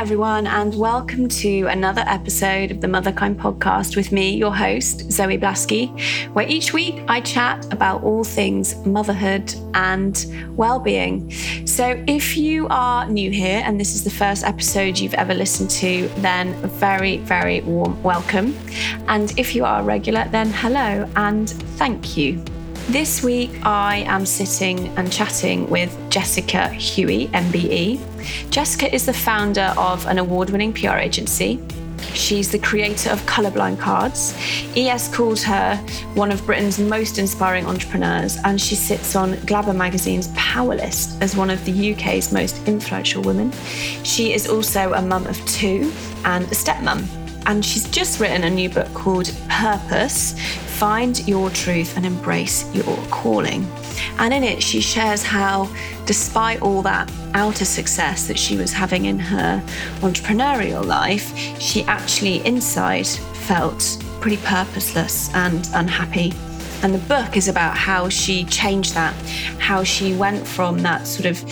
everyone, and welcome to another episode of the Motherkind podcast with me, your host, Zoe Blaskey, where each week I chat about all things motherhood and well-being. So, if you are new here and this is the first episode you've ever listened to, then very, very warm welcome. And if you are a regular, then hello and thank you. This week, I am sitting and chatting with Jessica Huie, MBE. Jessica is the founder of an award winning PR agency. She's the creator of Colourblind Cards. ES called her one of Britain's most inspiring entrepreneurs, and she sits on Glamour magazine's Power List as one of the UK's most influential women. She is also a mum of two and a stepmom. And she's just written a new book called Purpose Find Your Truth and Embrace Your Calling. And in it, she shares how, despite all that outer success that she was having in her entrepreneurial life, she actually inside felt pretty purposeless and unhappy. And the book is about how she changed that, how she went from that sort of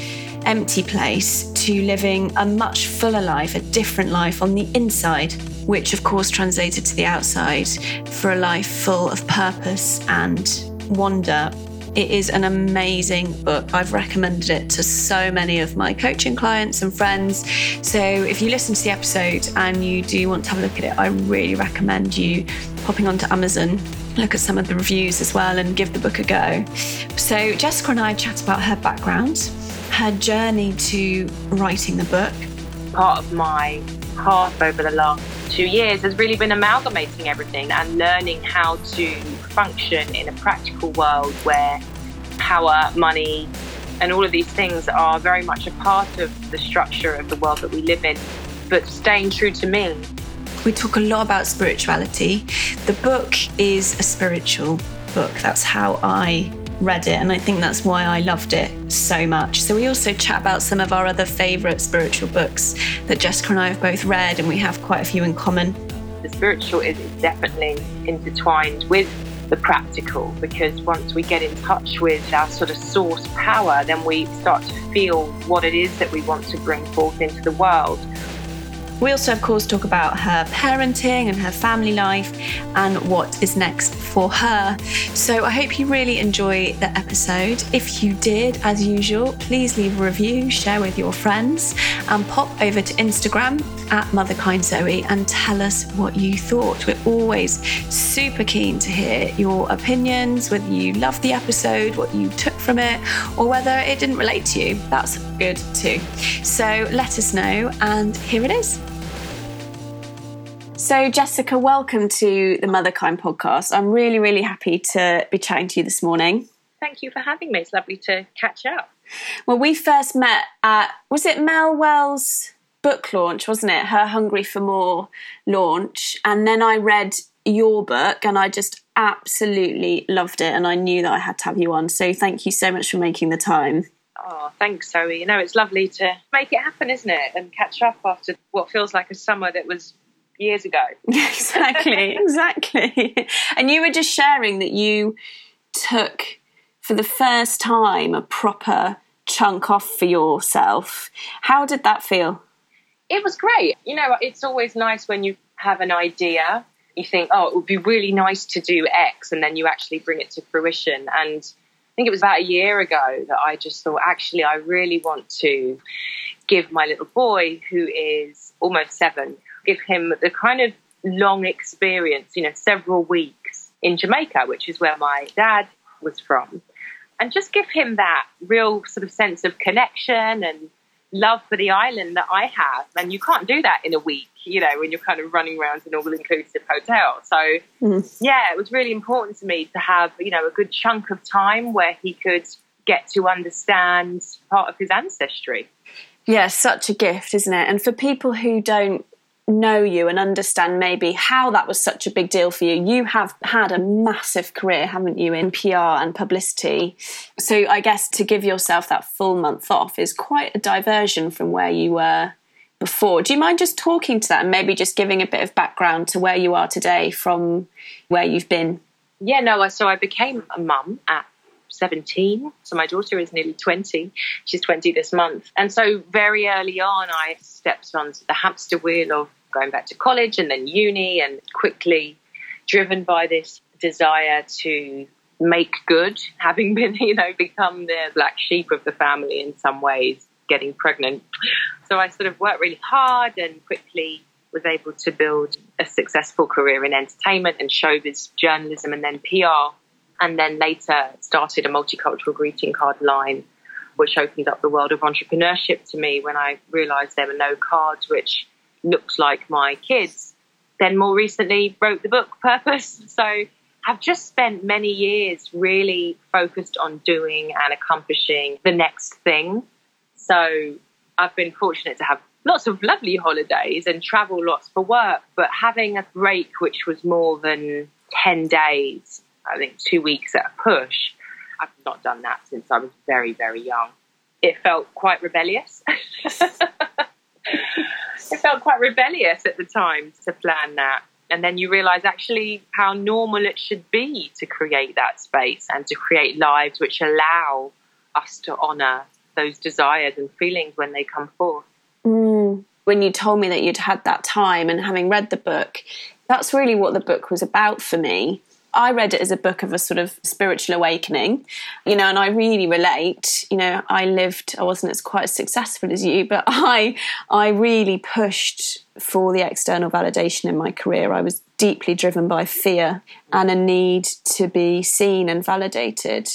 empty place to living a much fuller life, a different life on the inside which of course translated to the outside for a life full of purpose and wonder. It is an amazing book. I've recommended it to so many of my coaching clients and friends. So if you listen to the episode and you do want to have a look at it, I really recommend you popping onto Amazon look at some of the reviews as well and give the book a go. So, Jessica and I chat about her background, her journey to writing the book. Part of my path over the last two years has really been amalgamating everything and learning how to function in a practical world where power, money, and all of these things are very much a part of the structure of the world that we live in, but staying true to me. We talk a lot about spirituality. The book is a spiritual book. That's how I read it, and I think that's why I loved it so much. So, we also chat about some of our other favourite spiritual books that Jessica and I have both read, and we have quite a few in common. The spiritual is definitely intertwined with the practical because once we get in touch with our sort of source power, then we start to feel what it is that we want to bring forth into the world. We also, of course, talk about her parenting and her family life and what is next for her. So I hope you really enjoy the episode. If you did, as usual, please leave a review, share with your friends, and pop over to Instagram at MotherKindZoe and tell us what you thought. We're always super keen to hear your opinions, whether you loved the episode, what you took from it, or whether it didn't relate to you. That's good too. So let us know, and here it is. So, Jessica, welcome to the Motherkind podcast. I'm really, really happy to be chatting to you this morning. Thank you for having me. It's lovely to catch up. Well, we first met at, was it Mel Wells' book launch, wasn't it? Her Hungry for More launch. And then I read your book and I just absolutely loved it. And I knew that I had to have you on. So, thank you so much for making the time. Oh, thanks, Zoe. You know, it's lovely to make it happen, isn't it? And catch up after what feels like a summer that was years ago. exactly, exactly. And you were just sharing that you took for the first time a proper chunk off for yourself. How did that feel? It was great. You know, it's always nice when you have an idea. You think, oh, it would be really nice to do X, and then you actually bring it to fruition. And think it was about a year ago that I just thought, actually, I really want to give my little boy, who is almost seven, give him the kind of long experience, you know, several weeks in Jamaica, which is where my dad was from, and just give him that real sort of sense of connection and love for the island that I have. And you can't do that in a week, you know, when you're kind of running around an all inclusive hotel. So, mm. yeah, it was really important to me to have, you know, a good chunk of time where he could get to understand part of his ancestry. Yeah, such a gift, isn't it? And for people who don't know you and understand maybe how that was such a big deal for you. You have had a massive career, haven't you, in PR and publicity. So I guess to give yourself that full month off is quite a diversion from where you were before. Do you mind just talking to that and maybe just giving a bit of background to where you are today from where you've been? Yeah, no, so I became a mum at 17. So my daughter is nearly 20. She's 20 this month. And so very early on, I stepped onto the hamster wheel of going back to college and then uni and quickly driven by this desire to make good, having been, you know, become the black sheep of the family in some ways, getting pregnant. So I sort of worked really hard and quickly was able to build a successful career in entertainment and showbiz journalism and then PR. And then later started a multicultural greeting card line, which opened up the world of entrepreneurship to me when I realized there were no cards which looked like my kids. Then more recently wrote the book Purpose. So I've just spent many years really focused on doing and accomplishing the next thing. So I've been fortunate to have lots of lovely holidays and travel lots for work, but having a break which was more than 10 days, I think two weeks at a push, I've not done that since I was very, very young. It felt quite rebellious. it felt quite rebellious at the time to plan that. And then you realize actually how normal it should be to create that space and to create lives which allow us to honor those desires and feelings when they come forth. Mm. When you told me that you'd had that time and having read the book, that's really what the book was about for me. I read it as a book of a sort of spiritual awakening, you know, and I really relate. You know, I lived, I wasn't as quite as successful as you, but I, I really pushed for the external validation in my career. I was deeply driven by fear and a need to be seen and validated.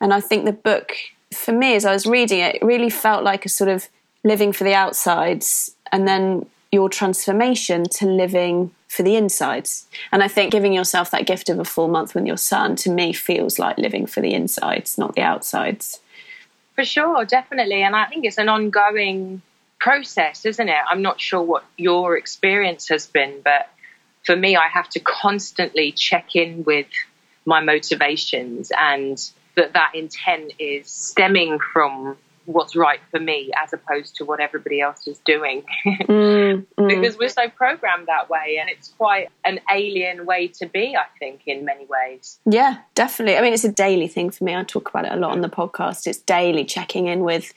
And I think the book, for me, as I was reading it, it really felt like a sort of living for the outsides and then your transformation to living for the insides. And I think giving yourself that gift of a full month with your son to me feels like living for the insides, not the outsides. For sure, definitely. And I think it's an ongoing process, isn't it? I'm not sure what your experience has been, but for me, I have to constantly check in with my motivations and that that intent is stemming from what's right for me as opposed to what everybody else is doing. Mm, mm. because we're so programmed that way and it's quite an alien way to be i think in many ways. Yeah definitely. I mean it's a daily thing for me. I talk about it a lot on the podcast. It's daily checking in with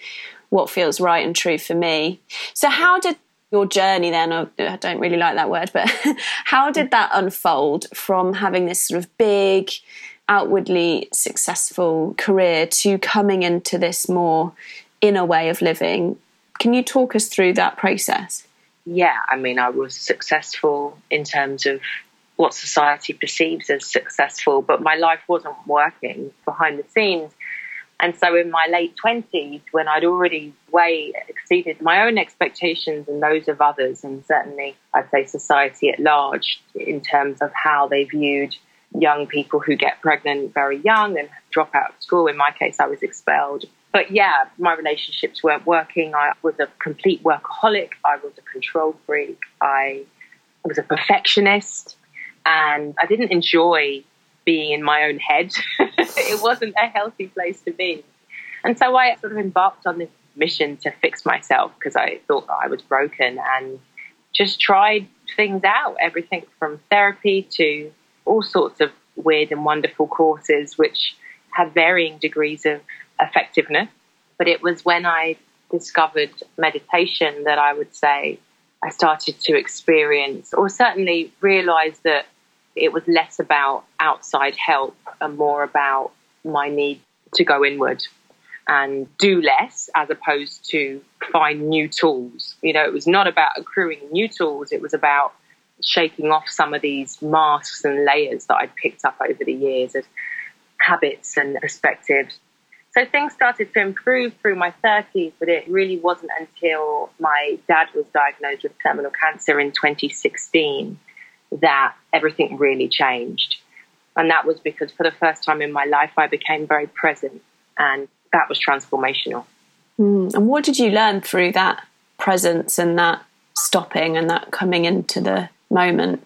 what feels right and true for me. So how did your journey then i don't really like that word but how did that unfold from having this sort of big outwardly successful career to coming into this more inner way of living. Can you talk us through that process? Yeah, I mean, I was successful in terms of what society perceives as successful, but my life wasn't working behind the scenes. And so in my late 20s, when I'd already way exceeded my own expectations and those of others, and certainly I'd say society at large, in terms of how they viewed young people who get pregnant very young and drop out of school. In my case, I was expelled. But yeah, my relationships weren't working. I was a complete workaholic. I was a control freak. I was a perfectionist. And I didn't enjoy being in my own head. it wasn't a healthy place to be. And so I sort of embarked on this mission to fix myself because I thought I was broken and just tried things out everything from therapy to all sorts of weird and wonderful courses, which had varying degrees of effectiveness. But it was when I discovered meditation that I would say I started to experience, or certainly realize that it was less about outside help and more about my need to go inward and do less as opposed to find new tools. You know, it was not about accruing new tools, it was about shaking off some of these masks and layers that I'd picked up over the years of habits and perspectives. So things started to improve through my 30s, but it really wasn't until my dad was diagnosed with terminal cancer in 2016 that everything really changed. And that was because for the first time in my life, I became very present, and that was transformational. Mm. And what did you learn through that presence and that stopping and that coming into the moment?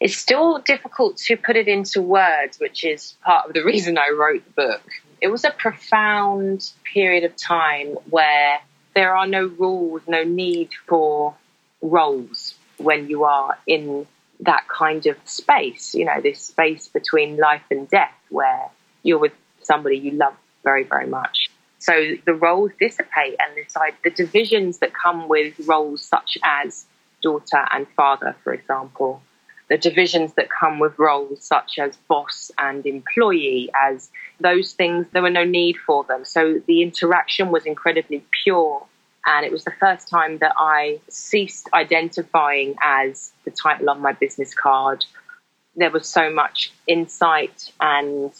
It's still difficult to put it into words, which is part of the reason I wrote the book. It was a profound period of time where there are no rules, no need for roles when you are in that kind of space, you know, this space between life and death where you're with somebody you love very, very much. So the roles dissipate and the, the divisions that come with roles such as daughter and father, for example, the divisions that come with roles such as boss and employee, as those things, there were no need for them. So the interaction was incredibly pure. And it was the first time that I ceased identifying as the title on my business card. There was so much insight and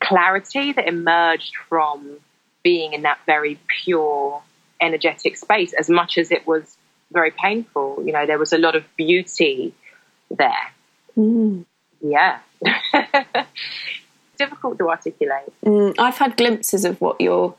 clarity that emerged from being in that very pure, energetic space, as much as it was very painful. You know, there was a lot of beauty there. Mm. Yeah. Difficult to articulate. Mm, I've had glimpses of what you're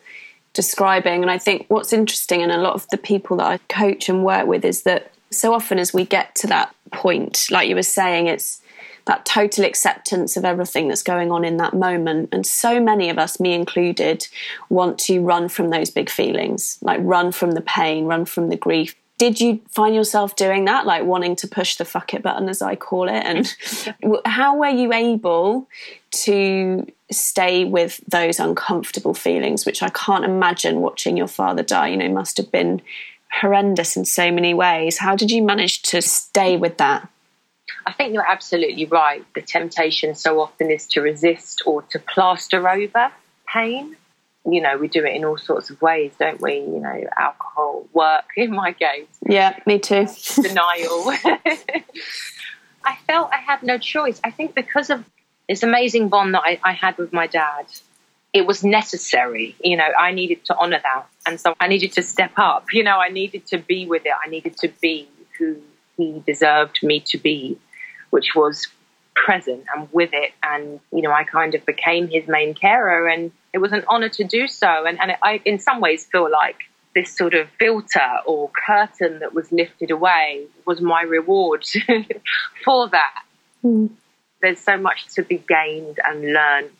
describing, and I think what's interesting, and a lot of the people that I coach and work with, is that so often as we get to that point, like you were saying, it's that total acceptance of everything that's going on in that moment. And so many of us, me included, want to run from those big feelings, like run from the pain, run from the grief, did you find yourself doing that like wanting to push the fuck it button as i call it? And how were you able to stay with those uncomfortable feelings which i can't imagine watching your father die? You know must have been horrendous in so many ways. How did you manage to stay with that? I think you're absolutely right. The temptation so often is to resist or to plaster over pain you know, we do it in all sorts of ways, don't we? You know, alcohol, work, in my case. Yeah, me too. Denial. I felt I had no choice. I think because of this amazing bond that I, I had with my dad, it was necessary. You know, I needed to honor that. And so I needed to step up. You know, I needed to be with it. I needed to be who he deserved me to be, which was present and with it. And, you know, I kind of became his main carer and it was an honor to do so. And, and I, in some ways, feel like this sort of filter or curtain that was lifted away was my reward for that. Mm. There's so much to be gained and learned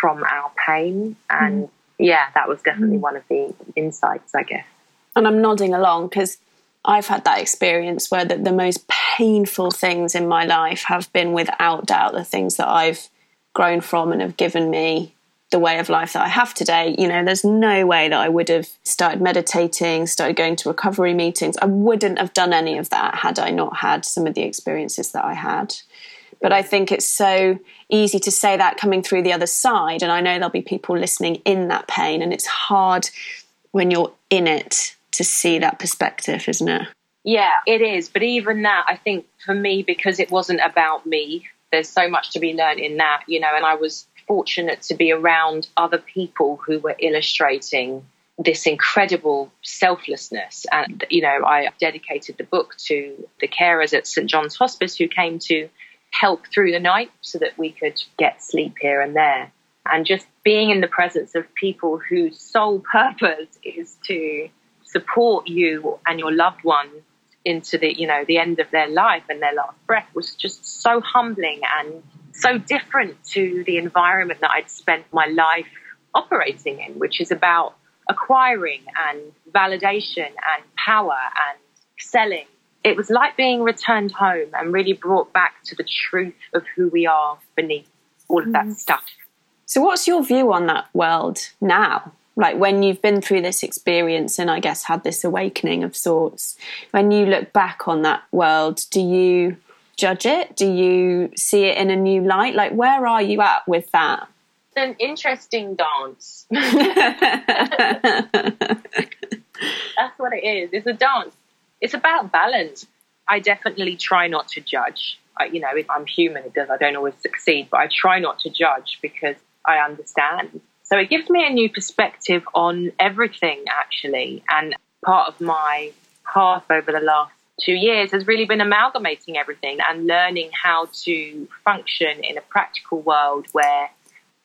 from our pain. And mm. yeah, that was definitely mm. one of the insights, I guess. And I'm nodding along because I've had that experience where the, the most painful things in my life have been without doubt the things that I've grown from and have given me the way of life that I have today. You know, there's no way that I would have started meditating, started going to recovery meetings. I wouldn't have done any of that had I not had some of the experiences that I had. But I think it's so easy to say that coming through the other side. And I know there'll be people listening in that pain, and it's hard when you're in it to see that perspective, isn't it? Yeah, it is. But even that, I think for me, because it wasn't about me, there's so much to be learned in that, you know, and I was fortunate to be around other people who were illustrating this incredible selflessness. And, you know, I dedicated the book to the carers at St. John's Hospice who came to help through the night so that we could get sleep here and there. And just being in the presence of people whose sole purpose is to support you and your loved ones into the you know the end of their life and their last breath was just so humbling and so different to the environment that I'd spent my life operating in, which is about acquiring and validation and power and selling. It was like being returned home and really brought back to the truth of who we are beneath all of mm. that stuff. So, what's your view on that world now? Like when you've been through this experience and I guess had this awakening of sorts, when you look back on that world, do you judge it? Do you see it in a new light? Like, where are you at with that? It's an interesting dance. That's what it is. It's a dance. It's about balance. I definitely try not to judge. I, you know, if I'm human. It does. I don't always succeed, but I try not to judge because I understand so it gives me a new perspective on everything, actually. And part of my path over the last two years has really been amalgamating everything and learning how to function in a practical world where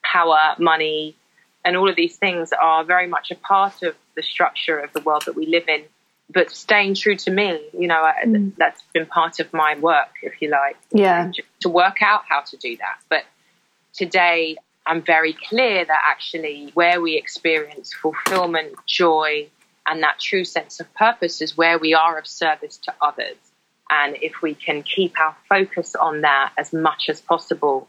power, money, and all of these things are very much a part of the structure of the world that we live in. But staying true to me, you know, mm. that's been part of my work, if you like. Yeah. To work out how to do that. But today, I'm very clear that actually where we experience fulfillment, joy, and that true sense of purpose is where we are of service to others. And if we can keep our focus on that as much as possible,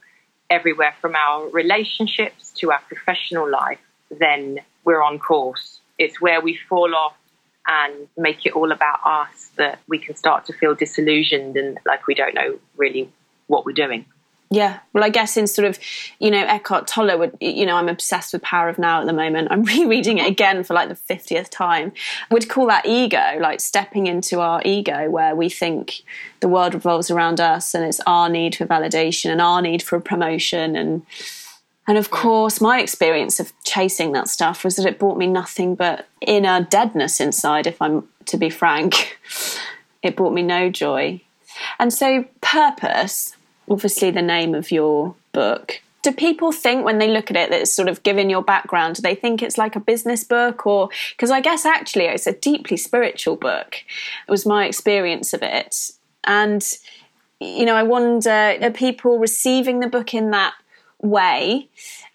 everywhere from our relationships to our professional life, then we're on course. It's where we fall off and make it all about us that we can start to feel disillusioned and like we don't know really what we're doing. Yeah, well, I guess in sort of, you know, Eckhart Tolle would, you know, I'm obsessed with Power of Now at the moment. I'm rereading it mm-hmm. again for like the 50th time. Would call that ego, like stepping into our ego where we think the world revolves around us and it's our need for validation and our need for promotion. And, and of course, my experience of chasing that stuff was that it brought me nothing but inner deadness inside, if I'm to be frank. It brought me no joy. And so, purpose obviously the name of your book. Do people think when they look at it that it's sort of given your background, do they think it's like a business book or because I guess actually it's a deeply spiritual book. It was my experience of it. And you know, I wonder are people receiving the book in that way?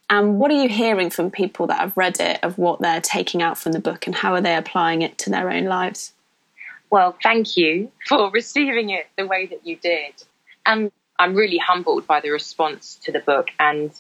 And what are you hearing from people that have read it of what they're taking out from the book and how are they applying it to their own lives? Well, thank you for receiving it the way that you did. And I'm really humbled by the response to the book. And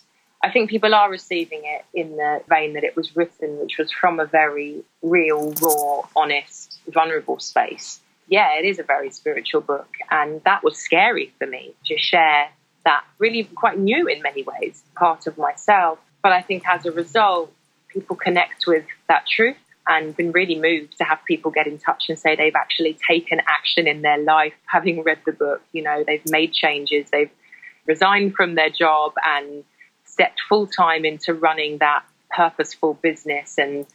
I think people are receiving it in the vein that it was written, which was from a very real, raw, honest, vulnerable space. Yeah, it is a very spiritual book. And that was scary for me to share that really quite new in many ways, part of myself. But I think as a result, people connect with that truth and been really moved to have people get in touch and say they've actually taken action in their life having read the book. You know, they've made changes, they've resigned from their job and stepped full time into running that purposeful business and,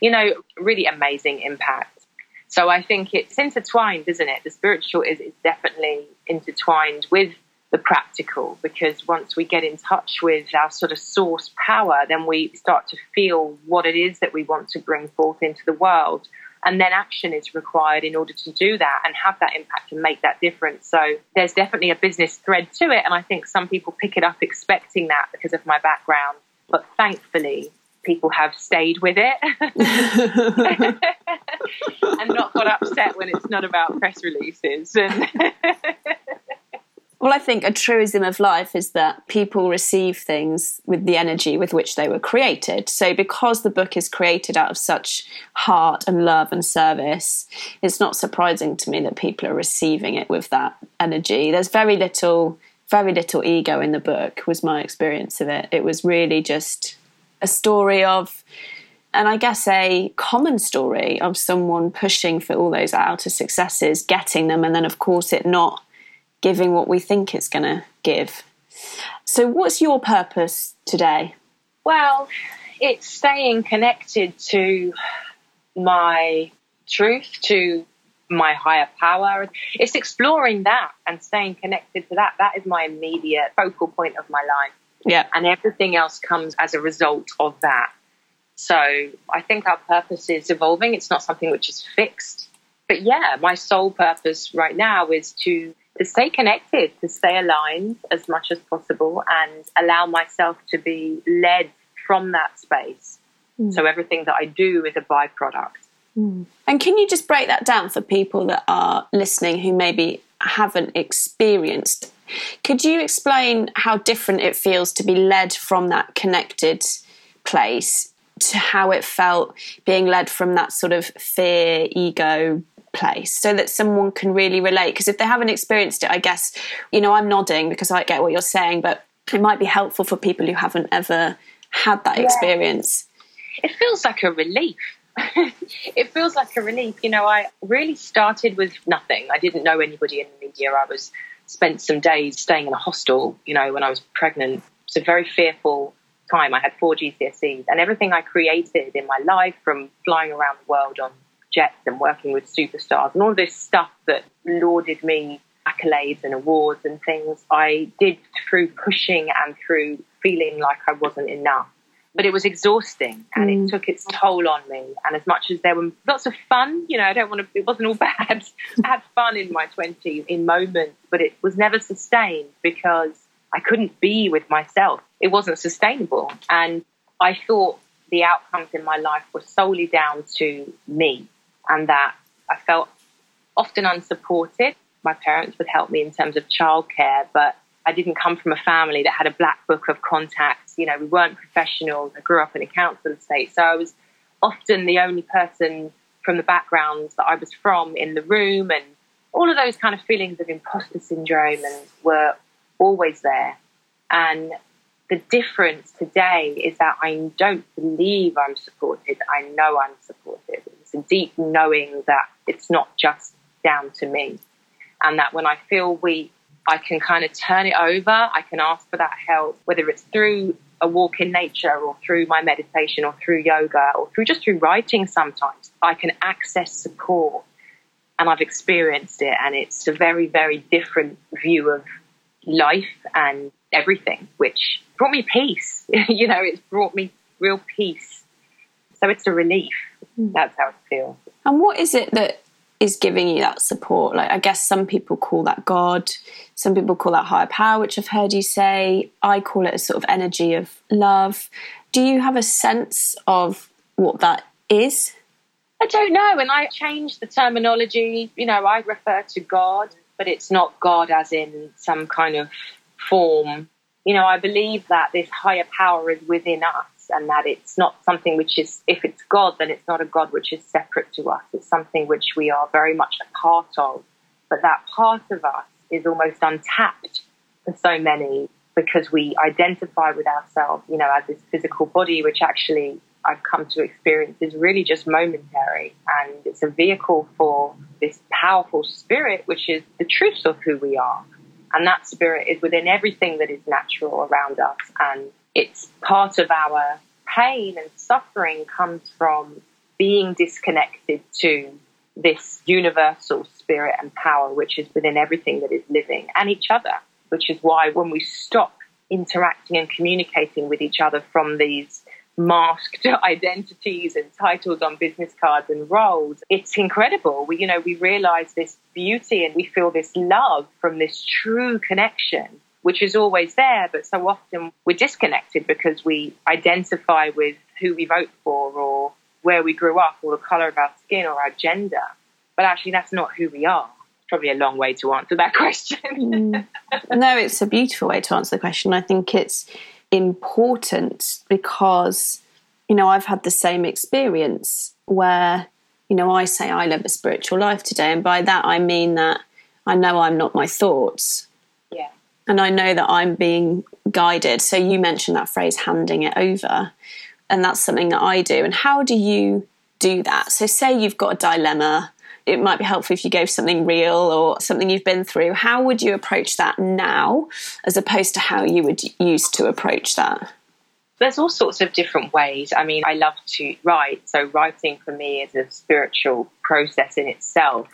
you know, really amazing impact. So I think it's intertwined, isn't it? The spiritual is, is definitely intertwined with the practical because once we get in touch with our sort of source power, then we start to feel what it is that we want to bring forth into the world. And then action is required in order to do that and have that impact and make that difference. So there's definitely a business thread to it. And I think some people pick it up expecting that because of my background. But thankfully, people have stayed with it and not got upset when it's not about press releases. Well, I think a truism of life is that people receive things with the energy with which they were created. So, because the book is created out of such heart and love and service, it's not surprising to me that people are receiving it with that energy. There's very little, very little ego in the book, was my experience of it. It was really just a story of and I guess a common story of someone pushing for all those outer successes, getting them, and then of course it not giving what we think it's going to give. So, what's your purpose today? Well, it's staying connected to my truth, to my higher power. It's exploring that and staying connected to that. That is my immediate focal point of my life. Yeah. And everything else comes as a result of that. So I think our purpose is evolving. It's not something which is fixed. But yeah, my sole purpose right now is to to stay connected, to stay aligned as much as possible, and allow myself to be led from that space. Mm. So everything that I do is a byproduct. Mm. And can you just break that down for people that are listening who maybe haven't experienced? Could you explain how different it feels to be led from that connected place to how it felt being led from that sort of fear, ego, place so that someone can really relate. Because if they haven't experienced it i guess you know i'm nodding because i get what you're saying but it might be helpful for people who haven't ever had that yeah. experience. It feels like a relief. It feels like a relief. You know i really started with nothing. I didn't know anybody in the media. I was spent some days staying in a hostel you know when i was pregnant. It's a very fearful time. I had four gcse's and everything i created in my life from flying around the world on jets and working with superstars and all this stuff that lauded me accolades and awards and things I did through pushing and through feeling like I wasn't enough. But it was exhausting and mm. it took its toll on me. And as much as there were lots of fun, you know, I don't want to, it wasn't all bad. I had fun in my 20s in moments, but it was never sustained because I couldn't be with myself. It wasn't sustainable. And I thought the outcomes in my life were solely down to me and that I felt often unsupported. My parents would help me in terms of childcare, but I didn't come from a family that had a black book of contacts. You know, we weren't professionals. I grew up in a council estate. So I was often the only person from the backgrounds that I was from in the room and all of those kind of feelings of imposter syndrome and were always there. And the difference today is that I don't believe I'm supported. I know I'm supported. It's a deep knowing that it's not just down to me. And that when I feel weak, I can kind of turn it over. I can ask for that help, whether it's through a walk in nature or through my meditation or through yoga or through just through writing sometimes. I can access support and I've experienced it and it's a very, very different view of life and everything, which brought me peace. you know, it's brought me real peace. So it's a relief. Hmm. That's how it feels. And what is it that is giving you that support? Like, I guess some people call that God, some people call that higher power, which I've heard you say. I call it a sort of energy of love. Do you have a sense of what that is? I don't know. And I changed the terminology. You know, I refer to God, but it's not God as in some kind of form. You know, I believe that this higher power is within us and that it's not something which is, if it's God, then it's not a God which is separate to us. It's something which we are very much a part of. But that part of us is almost untapped for so many because we identify with ourselves, you know, as this physical body, which actually I've come to experience is really just momentary. And it's a vehicle for this powerful spirit, which is the truth of who we are. And that spirit is within everything that is natural around us. And it's part of our pain and suffering comes from being disconnected to this universal spirit and power, which is within everything that is living and each other, which is why when we stop interacting and communicating with each other from these masked identities and titles on business cards and roles. It's incredible. We, you know, we realize this beauty and we feel this love from this true connection, which is always there, but so often we're disconnected because we identify with who we vote for or where we grew up or the color of our skin or our gender. But actually, that's not who we are. It's probably a long way to answer that question. mm. No, it's a beautiful way to answer the question. I think it's important because, you know, I've had the same experience where, you know, I say I live a spiritual life today. And by that, I mean that I know I'm not my thoughts. And I know that I'm being guided. So you mentioned that phrase, handing it over. And that's something that I do. And how do you do that? So, say you've got a dilemma it might be helpful if you gave something real or something you've been through. How would you approach that now as opposed to how you would used to approach that? There's all sorts of different ways. I mean, I love to write, so writing for me is a spiritual process in itself.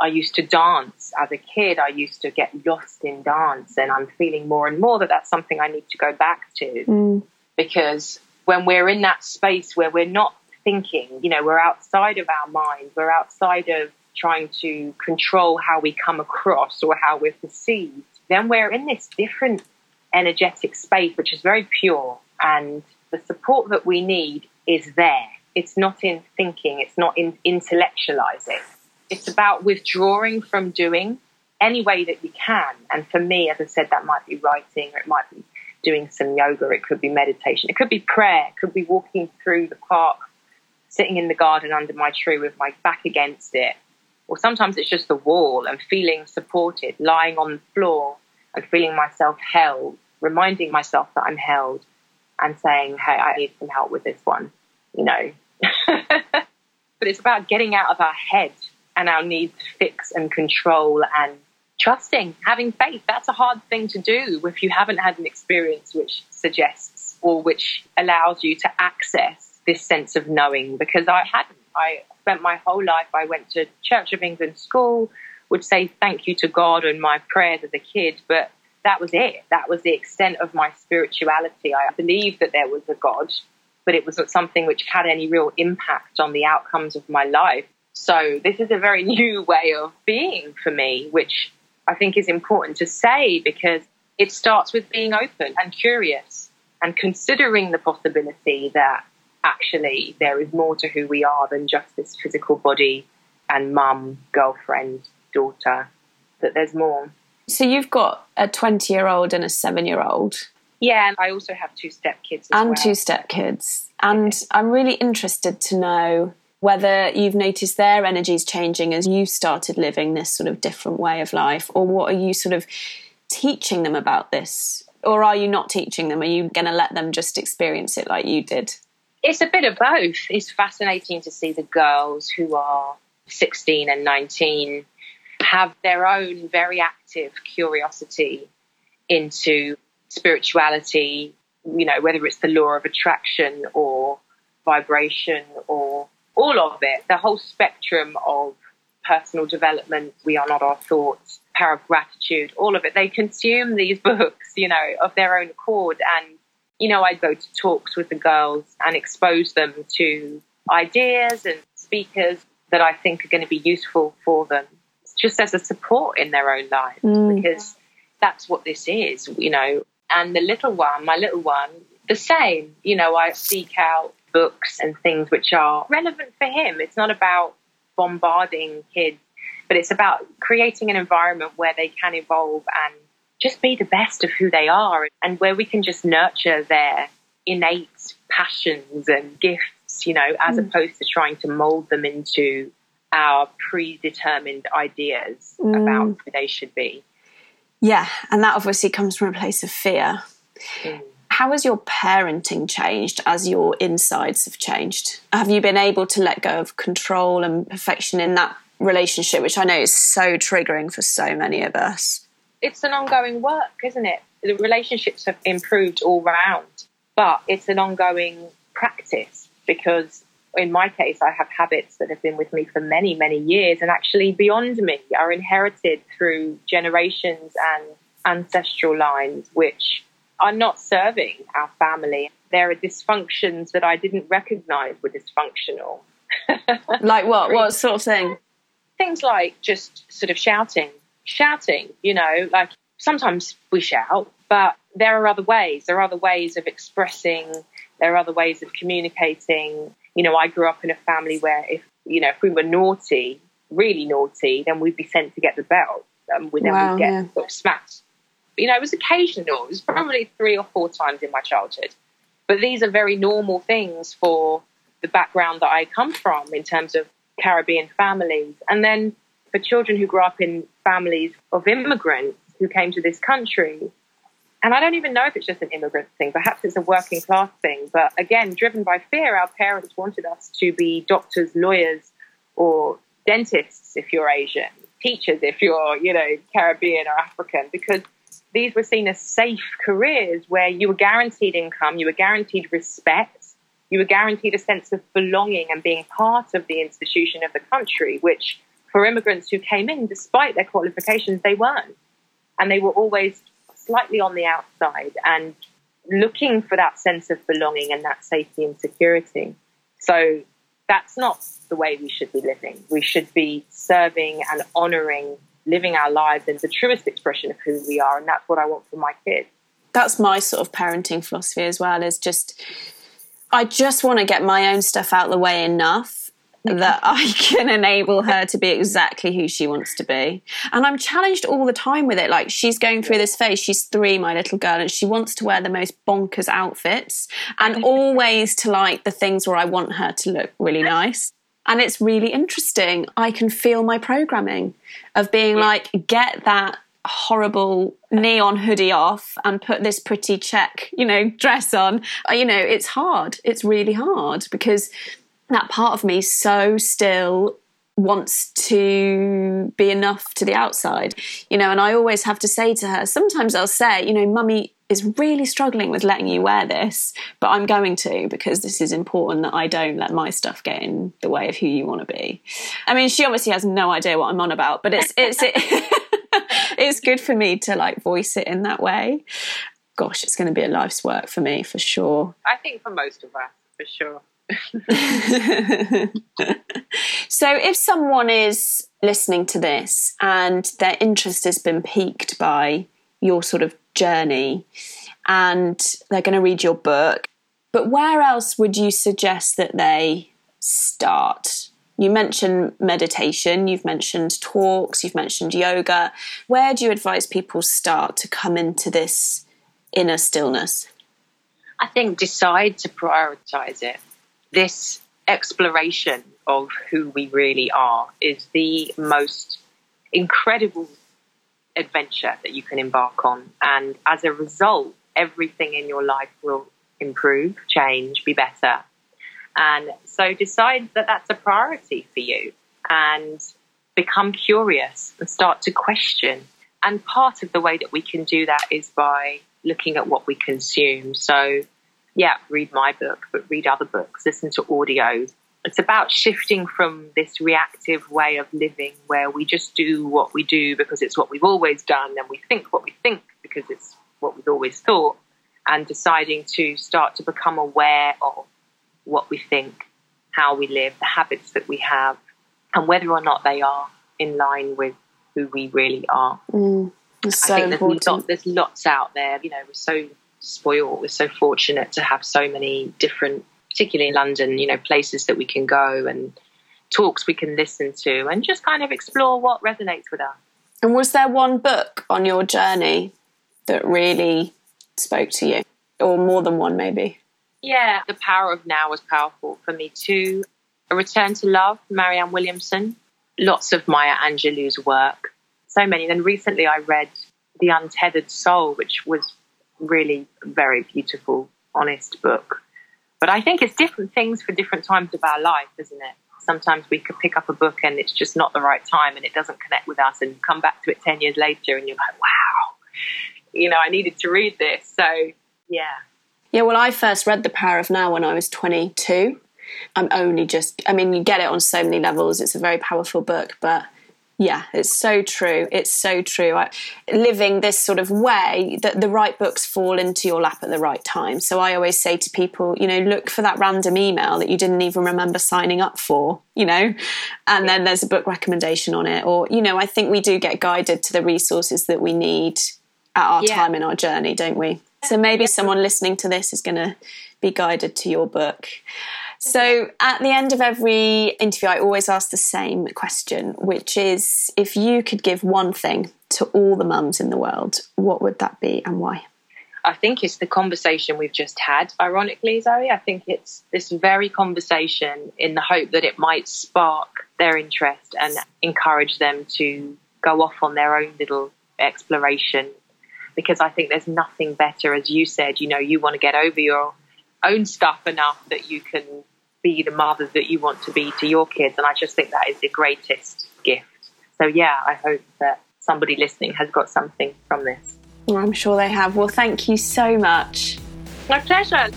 I used to dance as a kid. I used to get lost in dance, and I'm feeling more and more that that's something I need to go back to mm. because when we're in that space where we're not thinking. You know, we're outside of our mind, we're outside of trying to control how we come across or how we're perceived. Then we're in this different energetic space, which is very pure. And the support that we need is there. It's not in thinking, it's not in intellectualizing. It's about withdrawing from doing any way that you can. And for me, as I said, that might be writing or it might be doing some yoga, it could be meditation, it could be prayer, it could be walking through the park sitting in the garden under my tree with my back against it. Or sometimes it's just the wall and feeling supported, lying on the floor and feeling myself held, reminding myself that I'm held and saying, hey, I need some help with this one, you know. but it's about getting out of our head and our need to fix and control and trusting, having faith. That's a hard thing to do if you haven't had an experience which suggests or which allows you to access this sense of knowing because I hadn't. I spent my whole life, I went to Church of England school, would say thank you to God and my prayers as a kid, but that was it. That was the extent of my spirituality. I believed that there was a God, but it wasn't something which had any real impact on the outcomes of my life. So this is a very new way of being for me, which I think is important to say because it starts with being open and curious and considering the possibility that actually there is more to who we are than just this physical body and mum, girlfriend, daughter, that there's more. So you've got a 20 year old and a seven year old. Yeah, and I also have two stepkids. and well. two step kids. And I'm really interested to know whether you've noticed their energies changing as you started living this sort of different way of life, or what are you sort of teaching them about this? Or are you not teaching them? Are you going to let them just experience it like you did? It's a bit of both. It's fascinating to see the girls who are 16 and 19 have their own very active curiosity into spirituality, you know, whether it's the law of attraction or vibration or all of it, the whole spectrum of personal development, we are not our thoughts, power of gratitude, all of it. They consume these books, you know, of their own accord. And, you know, I go to talks with the girls and expose them to ideas and speakers that I think are going to be useful for them, just as a support in their own lives, mm. because that's what this is, you know. And the little one, my little one, the same, you know, I seek out books and things which are relevant for him. It's not about bombarding kids, but it's about creating an environment where they can evolve and just be the best of who they are and where we can just nurture their innate passions and gifts, you know, as mm. opposed to trying to mold them into our predetermined ideas mm. about who they should be. Yeah, and that obviously comes from a place of fear. Mm. How has your parenting changed as your insides have changed? Have you been able to let go of control and perfection in that relationship, which I know is so triggering for so many of us? It's an ongoing work, isn't it? The relationships have improved all round, but it's an ongoing practice because in my case, I have habits that have been with me for many, many years and actually beyond me are inherited through generations and ancestral lines, which are not serving our family. There are dysfunctions that I didn't recognize were dysfunctional. like what? What sort of thing? Things like just sort of shouting, shouting, you know, like sometimes we shout, but there are other ways. There are other ways of expressing, there are other ways of communicating. You know, I grew up in a family where if, you know, if we were naughty, really naughty, then we'd be sent to get the belt. Um, then wow, we'd get yeah. sort of smacked you know, it was occasional. It was probably three or four times in my childhood. But these are very normal things for the background that I come from in terms of Caribbean families. And then for children who grew up in families of immigrants who came to this country, and I don't even know if it's just an immigrant thing, perhaps it's a working class thing. But again, driven by fear, our parents wanted us to be doctors, lawyers, or dentists if you're Asian, teachers if you're, you know, Caribbean or African, because these were seen as safe careers where you were guaranteed income, you were guaranteed respect, you were guaranteed a sense of belonging and being part of the institution of the country, which for immigrants who came in, despite their qualifications, they weren't. And they were always slightly on the outside and looking for that sense of belonging and that safety and security. So that's not the way we should be living. We should be serving and honoring living our lives in the truest expression of who we are. And that's what I want for my kids. That's my sort of parenting philosophy as well, is just, I just want to get my own stuff out of the way enough that I can enable her to be exactly who she wants to be. And I'm challenged all the time with it. Like she's going through this phase. She's three, my little girl, and she wants to wear the most bonkers outfits and always to like the things where I want her to look really nice. And it's really interesting. I can feel my programming of being yeah. like, get that horrible neon hoodie off and put this pretty check, you know, dress on. Uh, you know, it's hard. It's really hard because that part of me so still wants to be enough to the outside, you know, and I always have to say to her, sometimes I'll say, you know, mummy is really struggling with letting you wear this, but I'm going to because this is important that I don't let my stuff get in the way of who you want to be. I mean, she obviously has no idea what I'm on about, but it's it's it, it's good for me to like voice it in that way. Gosh, it's going to be a life's work for me for sure. I think for most of us, for sure. so, if someone is listening to this and their interest has been piqued by your sort of journey and they're going to read your book, but where else would you suggest that they start? You mentioned meditation, you've mentioned talks, you've mentioned yoga. Where do you advise people start to come into this inner stillness? I think decide to prioritize it. This exploration of who we really are is the most incredible adventure that you can embark on. And as a result, everything in your life will improve, change, be better. And so decide that that's a priority for you and become curious and start to question. And part of the way that we can do that is by looking at what we consume. So, yeah, read my book, but read other books, listen to audio. It's about shifting from this reactive way of living where we just do what we do because it's what we've always done and we think what we think because it's what we've always thought and deciding to start to become aware of what we think, how we live, the habits that we have, and whether or not they are in line with who we really are. Mm, so I think there's, important. lot, there's lots out there. You know, we're so spoiled. We're so fortunate to have so many different, particularly in London, you know, places that we can go and talks we can listen to and just kind of explore what resonates with us. And was there one book on your journey that really spoke to you? Or more than one, maybe? Yeah, The Power of Now was powerful for me too. A Return to Love, Marianne Williamson. Lots of Maya Angelou's work. So many. Then recently I read The Untethered Soul, which was really very beautiful, honest book. But I think it's different things for different times of our life, isn't it? Sometimes we could pick up a book and it's just not the right time and it doesn't connect with us and come back to it 10 years later and you're like, wow, you know, I needed to read this. So, yeah. Yeah, well, I first read The Power of Now when I was 22. I'm only just, I mean, you get it on so many levels. It's a very powerful book, but yeah, it's so true. It's so true. I, living this sort of way that the right books fall into your lap at the right time. So I always say to people, you know, look for that random email that you didn't even remember signing up for, you know, and then there's a book recommendation on it. Or, you know, I think we do get guided to the resources that we need at our Yeah. time in our journey, don't we? So maybe someone listening to this is going to be guided to your book. So at the end of every interview, I always ask the same question, which is if you could give one thing to all the mums in the world, what would that be and why? I think it's the conversation we've just had, ironically, Zoe. I think it's this very conversation in the hope that it might spark their interest and encourage them to go off on their own little exploration. Because I think there's nothing better, as you said, you know, you want to get over your own stuff enough that you can be the mother that you want to be to your kids. And I just think that is the greatest gift. So, yeah, I hope that somebody listening has got something from this. Well, I'm sure they have. Well, thank you so much. My pleasure.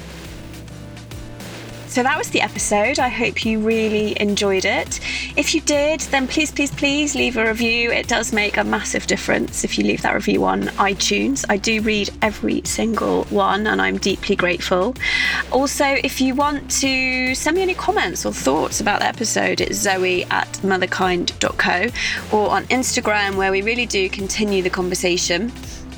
So that was the episode. I hope you really enjoyed it. If you did, then please, please, please leave a review. It does make a massive difference if you leave that review on iTunes. I do read every single one and I'm deeply grateful. Also, if you want to send me any comments or thoughts about the episode, it's zoe at motherkind.co or on Instagram, where we really do continue the conversation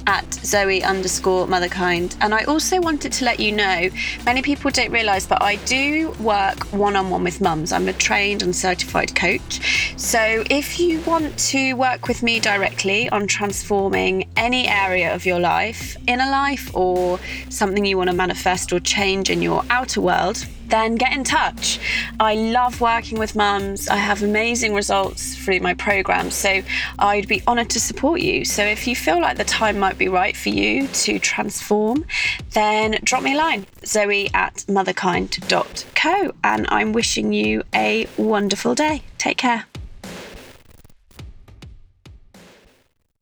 at Zoe underscore motherkind. And I also wanted to let you know many people don't realise, but I do work one on one with mums. I'm a trained and certified coach. So if you want to work with me directly on transforming any area of your life, inner life, or something you want to manifest or change in your outer world, then get in touch. I love working with mums. I have amazing results through my program, so I'd be honoured to support you. So if you feel like the time might be right for you to transform, then drop me a line, zoe at motherkind.co, and I'm wishing you a wonderful day. Take care.